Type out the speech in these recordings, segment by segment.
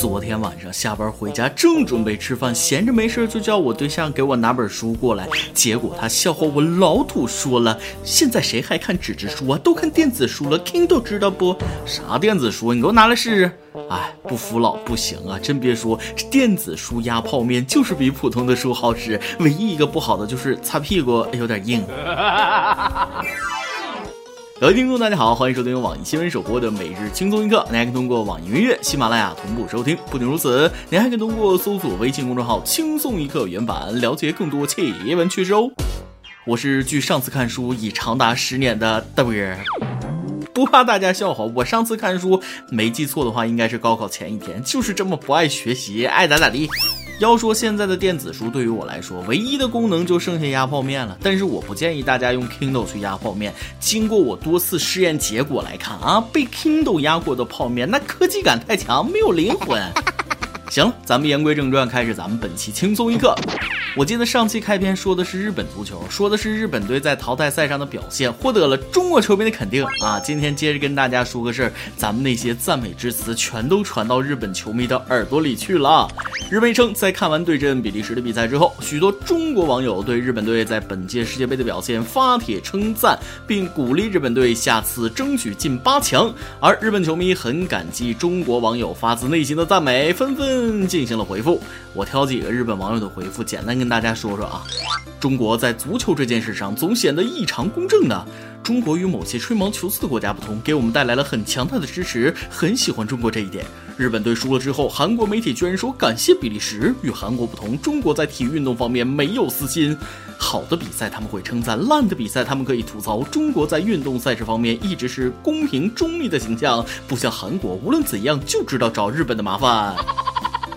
昨天晚上下班回家，正准备吃饭，闲着没事就叫我对象给我拿本书过来。结果他笑话我老土，说了：“现在谁还看纸质书啊？都看电子书了，Kindle 知道不？啥电子书？你给我拿来试试。”哎，不服老不行啊！真别说，这电子书压泡面就是比普通的书好使，唯一一个不好的就是擦屁股有点硬。各位听众，大家好，欢迎收听网易新闻首播的每日轻松一刻。您还可以通过网易音乐、喜马拉雅同步收听。不仅如此，您还可以通过搜索微信公众号“轻松一刻”原版了解更多奇闻趣事哦。我是距上次看书已长达十年的大波儿，不怕大家笑话，我上次看书没记错的话，应该是高考前一天，就是这么不爱学习，爱咋咋地。要说现在的电子书对于我来说，唯一的功能就剩下压泡面了。但是我不建议大家用 Kindle 去压泡面。经过我多次试验结果来看啊，被 Kindle 压过的泡面，那科技感太强，没有灵魂。行，咱们言归正传，开始咱们本期轻松一刻。我记得上期开篇说的是日本足球，说的是日本队在淘汰赛上的表现，获得了中国球迷的肯定啊。今天接着跟大家说个事儿，咱们那些赞美之词全都传到日本球迷的耳朵里去了。日媒称，在看完对阵比利时的比赛之后，许多中国网友对日本队在本届世界杯的表现发帖称赞，并鼓励日本队下次争取进八强。而日本球迷很感激中国网友发自内心的赞美，纷纷进行了回复。我挑几个日本网友的回复，简单跟大家说说啊。中国在足球这件事上总显得异常公正的。中国与某些吹毛求疵的国家不同，给我们带来了很强大的支持，很喜欢中国这一点。日本队输了之后，韩国媒体居然说感谢比利时。与韩国不同，中国在体育运动方面没有私心。好的比赛他们会称赞，烂的比赛他们可以吐槽。中国在运动赛事方面一直是公平中立的形象，不像韩国，无论怎样就知道找日本的麻烦。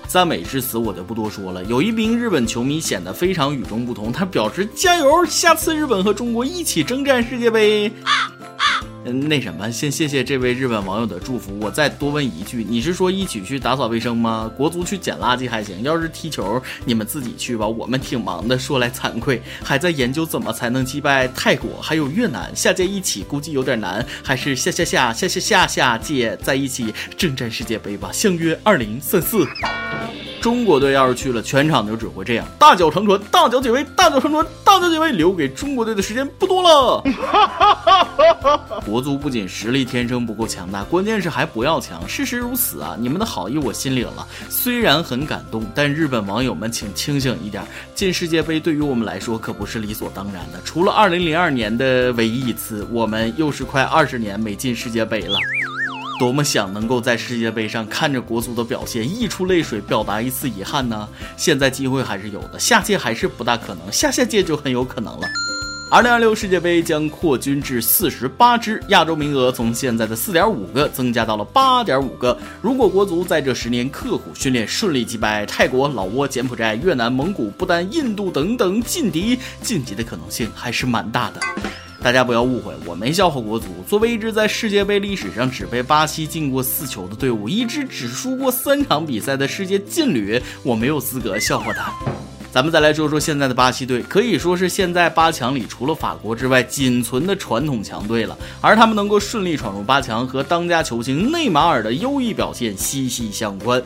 赞美之词我就不多说了。有一名日本球迷显得非常与众不同，他表示加油，下次日本和中国一起征战世界杯。嗯，那什么，先谢谢这位日本网友的祝福。我再多问一句，你是说一起去打扫卫生吗？国足去捡垃圾还行，要是踢球，你们自己去吧，我们挺忙的。说来惭愧，还在研究怎么才能击败泰国还有越南，下届一起估计有点难，还是下下下下下下下届在一起征战世界杯吧。相约二零三四。中国队要是去了，全场就只会这样：大脚长传，大脚解围，大脚长传，大脚解围。留给中国队的时间不多了。国足不仅实力天生不够强大，关键是还不要强。事实如此啊！你们的好意我心领了，虽然很感动，但日本网友们请清醒一点。进世界杯对于我们来说可不是理所当然的。除了2002年的唯一一次，我们又是快二十年没进世界杯了。多么想能够在世界杯上看着国足的表现溢出泪水，表达一次遗憾呢？现在机会还是有的，下届还是不大可能，下下届就很有可能了。二零二六世界杯将扩军至四十八支，亚洲名额从现在的四点五个增加到了八点五个。如果国足在这十年刻苦训练，顺利击败泰国、老挝、柬埔寨、越南、蒙古、不丹、印度等等劲敌，晋级的可能性还是蛮大的。大家不要误会，我没笑话国足。作为一支在世界杯历史上只被巴西进过四球的队伍，一支只输过三场比赛的世界劲旅，我没有资格笑话他。咱们再来说说现在的巴西队，可以说是现在八强里除了法国之外仅存的传统强队了。而他们能够顺利闯入八强，和当家球星内马尔的优异表现息息相关。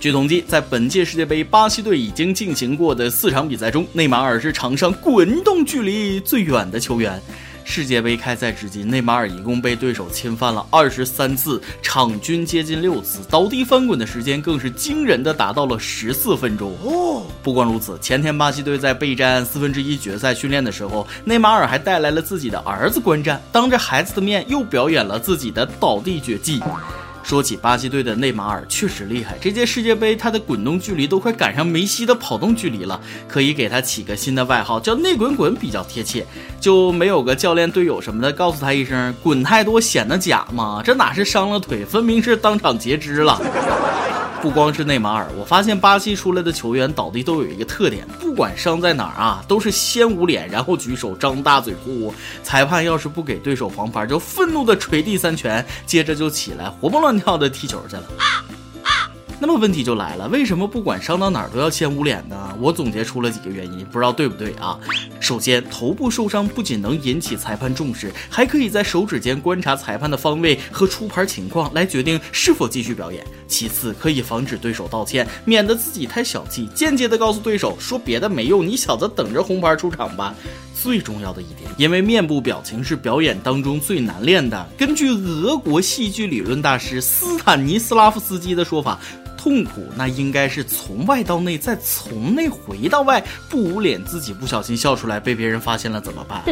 据统计，在本届世界杯，巴西队已经进行过的四场比赛中，内马尔是场上滚动距离最远的球员。世界杯开赛至今，内马尔一共被对手侵犯了二十三次，场均接近六次，倒地翻滚的时间更是惊人的达到了十四分钟。哦，不光如此，前天巴西队在备战四分之一决赛训练的时候，内马尔还带来了自己的儿子观战，当着孩子的面又表演了自己的倒地绝技。说起巴西队的内马尔，确实厉害。这届世界杯，他的滚动距离都快赶上梅西的跑动距离了，可以给他起个新的外号，叫“内滚滚”比较贴切。就没有个教练、队友什么的告诉他一声“滚太多显得假”吗？这哪是伤了腿，分明是当场截肢了。不光是内马尔，我发现巴西出来的球员倒地都有一个特点，不管伤在哪儿啊，都是先捂脸，然后举手张大嘴呼。裁判要是不给对手黄牌，就愤怒的捶地三拳，接着就起来活蹦乱跳的踢球去了。那么问题就来了，为什么不管伤到哪儿都要先捂脸呢？我总结出了几个原因，不知道对不对啊？首先，头部受伤不仅能引起裁判重视，还可以在手指间观察裁判的方位和出牌情况，来决定是否继续表演。其次，可以防止对手道歉，免得自己太小气，间接的告诉对手说别的没用，你小子等着红牌出场吧。最重要的一点，因为面部表情是表演当中最难练的。根据俄国戏剧理论大师斯坦尼斯拉夫斯基的说法。痛苦，那应该是从外到内，再从内回到外。不捂脸，自己不小心笑出来，被别人发现了怎么办？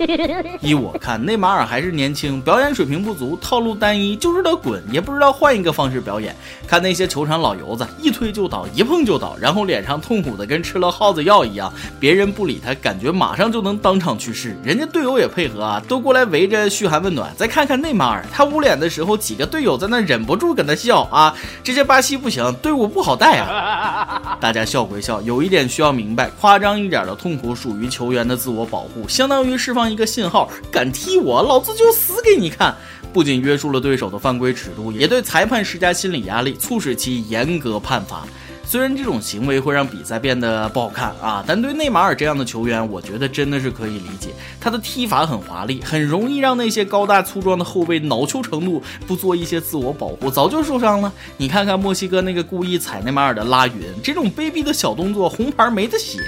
依我看，内马尔还是年轻，表演水平不足，套路单一，就知道滚，也不知道换一个方式表演。看那些球场老油子，一推就倒，一碰就倒，然后脸上痛苦的跟吃了耗子药一样，别人不理他，感觉马上就能当场去世。人家队友也配合啊，都过来围着嘘寒问暖。再看看内马尔，他捂脸的时候，几个队友在那忍不住跟他笑啊，这些巴西。不行，队伍不好带啊！大家笑归笑，有一点需要明白，夸张一点的痛苦属于球员的自我保护，相当于释放一个信号，敢踢我，老子就死给你看。不仅约束了对手的犯规尺度，也对裁判施加心理压力，促使其严格判罚。虽然这种行为会让比赛变得不好看啊，但对内马尔这样的球员，我觉得真的是可以理解。他的踢法很华丽，很容易让那些高大粗壮的后卫恼羞成怒，不做一些自我保护，早就受伤了。你看看墨西哥那个故意踩内马尔的拉云，这种卑鄙的小动作，红牌没得写。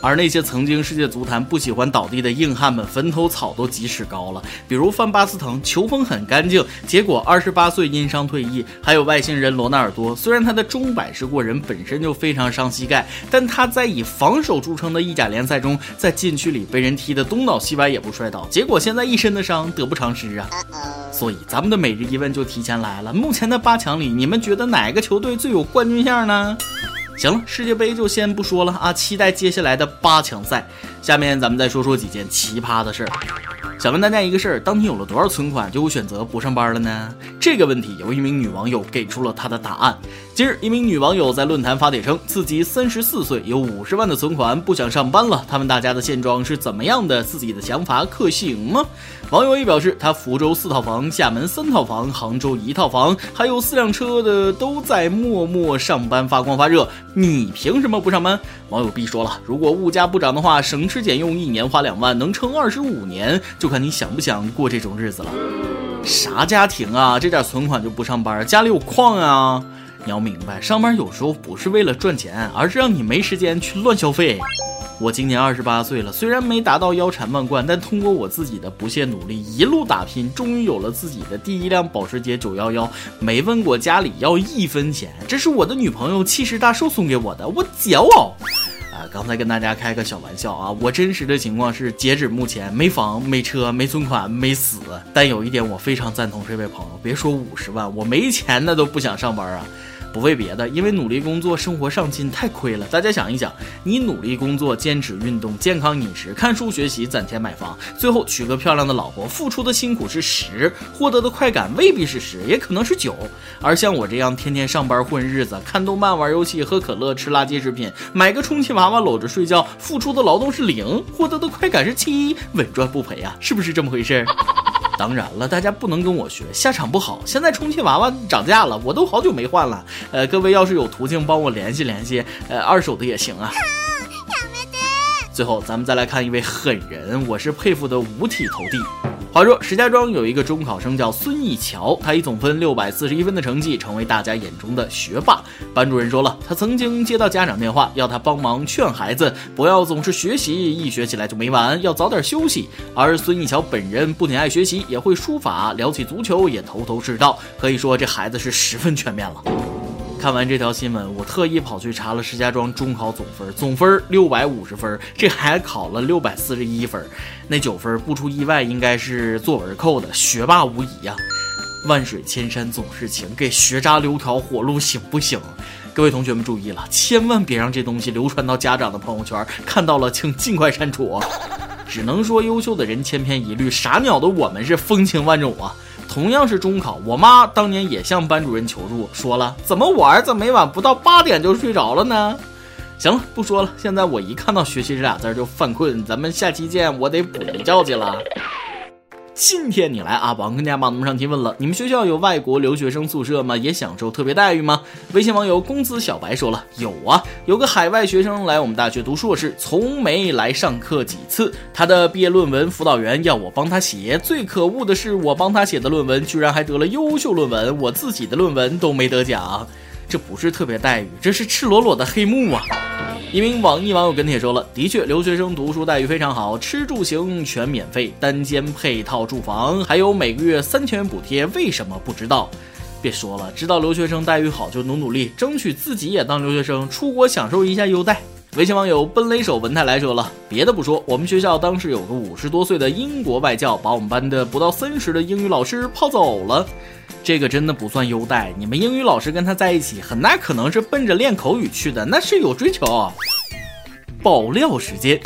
而那些曾经世界足坛不喜欢倒地的硬汉们，坟头草都几尺高了。比如范巴斯滕，球风很干净，结果二十八岁因伤退役。还有外星人罗纳尔多，虽然他的中摆式过人本身就非常伤膝盖，但他在以防守著称的意甲联赛中，在禁区里被人踢得东倒西歪也不摔倒，结果现在一身的伤，得不偿失啊。所以咱们的每日一问就提前来了：目前的八强里，你们觉得哪个球队最有冠军相呢？行了，世界杯就先不说了啊，期待接下来的八强赛。下面咱们再说说几件奇葩的事儿。想问大家一个事儿：当你有了多少存款就会选择不上班了呢？这个问题有一名女网友给出了她的答案。今日，一名女网友在论坛发帖称，自己三十四岁，有五十万的存款，不想上班了。他们大家的现状是怎么样的？自己的想法可行吗？网友也表示，他福州四套房，厦门三套房，杭州一套房，还有四辆车的都在默默上班发光发热。你凭什么不上班？网友 B 说了，如果物价不涨的话，省吃俭用一年花两万，能撑二十五年，就看你想不想过这种日子了。啥家庭啊，这点存款就不上班？家里有矿啊？你要明白，上班有时候不是为了赚钱，而是让你没时间去乱消费。我今年二十八岁了，虽然没达到腰缠万贯，但通过我自己的不懈努力，一路打拼，终于有了自己的第一辆保时捷911，没问过家里要一分钱，这是我的女朋友气势大寿送给我的，我骄傲。啊，刚才跟大家开个小玩笑啊，我真实的情况是，截止目前没房、没车、没存款、没死。但有一点我非常赞同这位朋友，别说五十万，我没钱那都不想上班啊。不为别的，因为努力工作、生活上进太亏了。大家想一想，你努力工作、坚持运动、健康饮食、看书学习、攒钱买房，最后娶个漂亮的老婆，付出的辛苦是十，获得的快感未必是十，也可能是九。而像我这样天天上班混日子、看动漫、玩游戏、喝可乐、吃垃圾食品、买个充气娃娃搂着睡觉，付出的劳动是零，获得的快感是七，稳赚不赔啊，是不是这么回事？当然了，大家不能跟我学，下场不好。现在充气娃娃涨价了，我都好久没换了。呃，各位要是有途径帮我联系联系，呃，二手的也行啊。最后，咱们再来看一位狠人，我是佩服的五体投地。话说，石家庄有一个中考生叫孙艺桥，他以总分六百四十一分的成绩成为大家眼中的学霸。班主任说了，他曾经接到家长电话，要他帮忙劝孩子不要总是学习，一学起来就没完，要早点休息。而孙艺桥本人不仅爱学习，也会书法，聊起足球也头头是道，可以说这孩子是十分全面了。看完这条新闻，我特意跑去查了石家庄中考总分，总分六百五十分，这还考了六百四十一分，那九分不出意外应该是作文扣的，学霸无疑呀！万水千山总是情，给学渣留条活路行不行？各位同学们注意了，千万别让这东西流传到家长的朋友圈，看到了请尽快删除。只能说优秀的人千篇一律，傻鸟的我们是风情万种啊！同样是中考，我妈当年也向班主任求助，说了怎么我儿子每晚不到八点就睡着了呢？行了，不说了。现在我一看到学习这俩字就犯困。咱们下期见，我得补一觉去了。今天你来啊！网更加榜们上提问了，你们学校有外国留学生宿舍吗？也享受特别待遇吗？微信网友公子小白说了，有啊，有个海外学生来我们大学读硕士，从没来上课几次。他的毕业论文辅导员要我帮他写，最可恶的是我帮他写的论文居然还得了优秀论文，我自己的论文都没得奖。这不是特别待遇，这是赤裸裸的黑幕啊！一名网易网友跟帖说了：“的确，留学生读书待遇非常好，吃住行全免费，单间配套住房，还有每个月三千元补贴。为什么不知道？别说了，知道留学生待遇好就努努力，争取自己也当留学生，出国享受一下优待。”微信网友奔雷手文泰来说了：“别的不说，我们学校当时有个五十多岁的英国外教，把我们班的不到三十的英语老师泡走了。”这个真的不算优待，你们英语老师跟他在一起，很大可能是奔着练口语去的，那是有追求。爆料时间。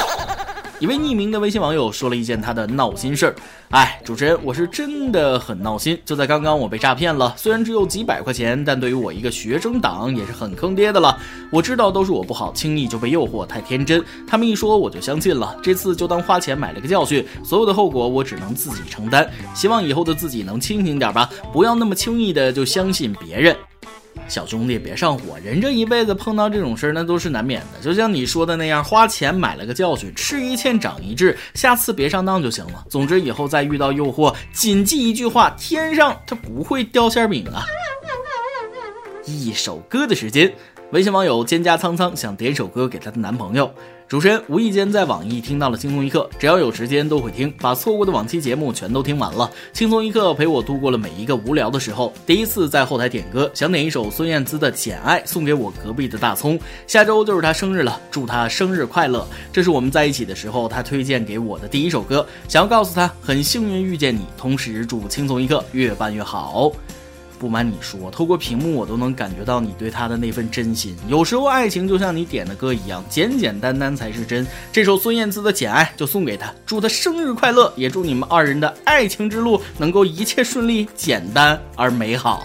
一位匿名的微信网友说了一件他的闹心事儿。哎，主持人，我是真的很闹心。就在刚刚，我被诈骗了。虽然只有几百块钱，但对于我一个学生党也是很坑爹的了。我知道都是我不好，轻易就被诱惑，太天真。他们一说我就相信了。这次就当花钱买了个教训，所有的后果我只能自己承担。希望以后的自己能清醒点吧，不要那么轻易的就相信别人。小兄弟，别上火，人这一辈子碰到这种事儿，那都是难免的。就像你说的那样，花钱买了个教训，吃一堑长一智，下次别上当就行了。总之，以后再遇到诱惑，谨记一句话：天上它不会掉馅饼啊！一首歌的时间。微信网友蒹葭苍苍想点首歌给她的男朋友。主持人无意间在网易听到了轻松一刻，只要有时间都会听，把错过的往期节目全都听完了。轻松一刻陪我度过了每一个无聊的时候。第一次在后台点歌，想点一首孙燕姿的《简爱》，送给我隔壁的大葱。下周就是他生日了，祝他生日快乐！这是我们在一起的时候他推荐给我的第一首歌，想要告诉他很幸运遇见你，同时祝轻松一刻越办越好。不瞒你说，透过屏幕我都能感觉到你对他的那份真心。有时候爱情就像你点的歌一样，简简单单才是真。这首孙燕姿的《简爱》就送给他，祝他生日快乐，也祝你们二人的爱情之路能够一切顺利，简单而美好。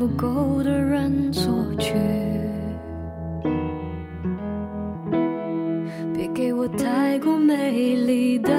不够的人索取，别给我太过美丽的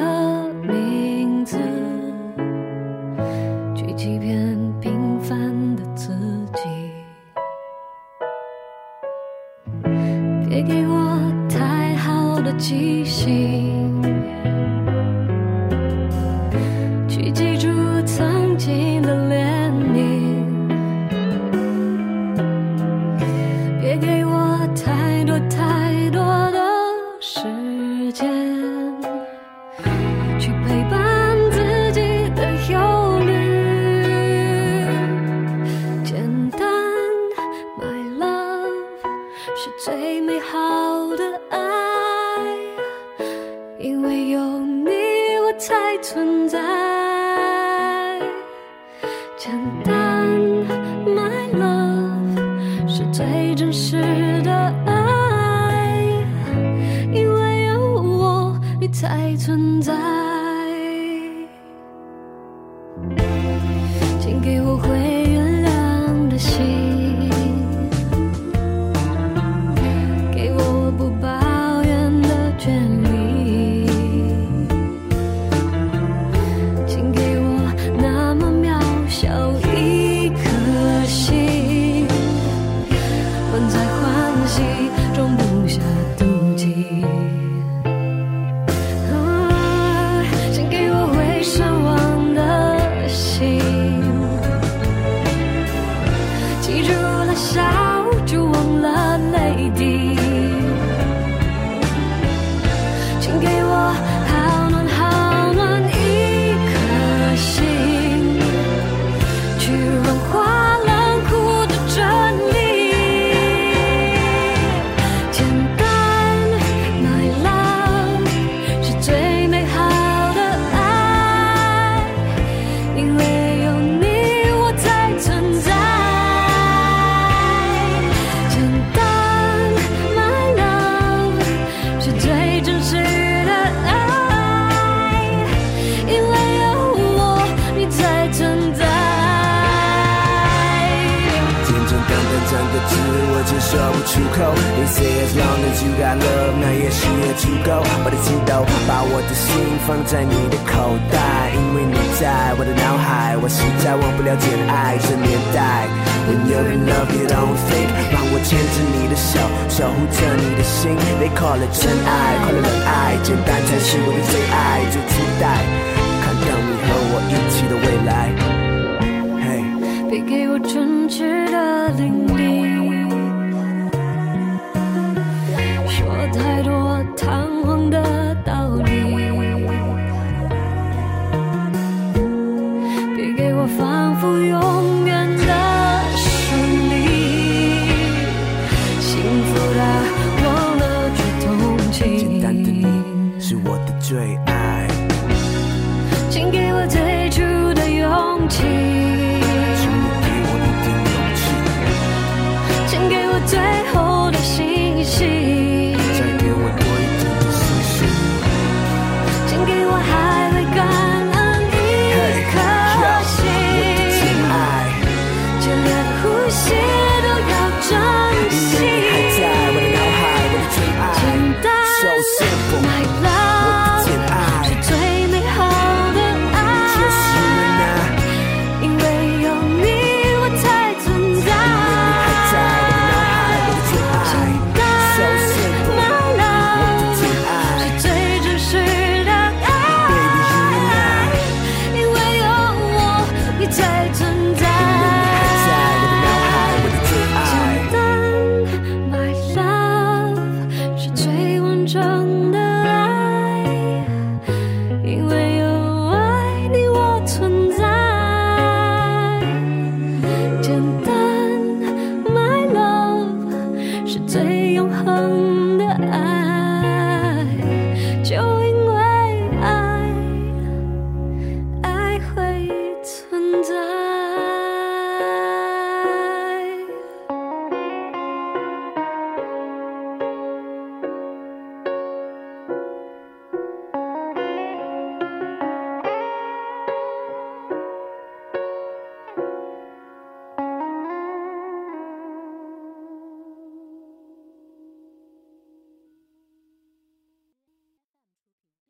出口。They say as long as you got love，那也是也足够。我的激动，把我的心放在你的口袋，因为你在我的脑海，我实在忘不了简爱这年代。When you're in love, you don't think，让我牵着你的手，守护着你的心。They call it 真爱，快乐的爱，简单才是我的最爱，最期待，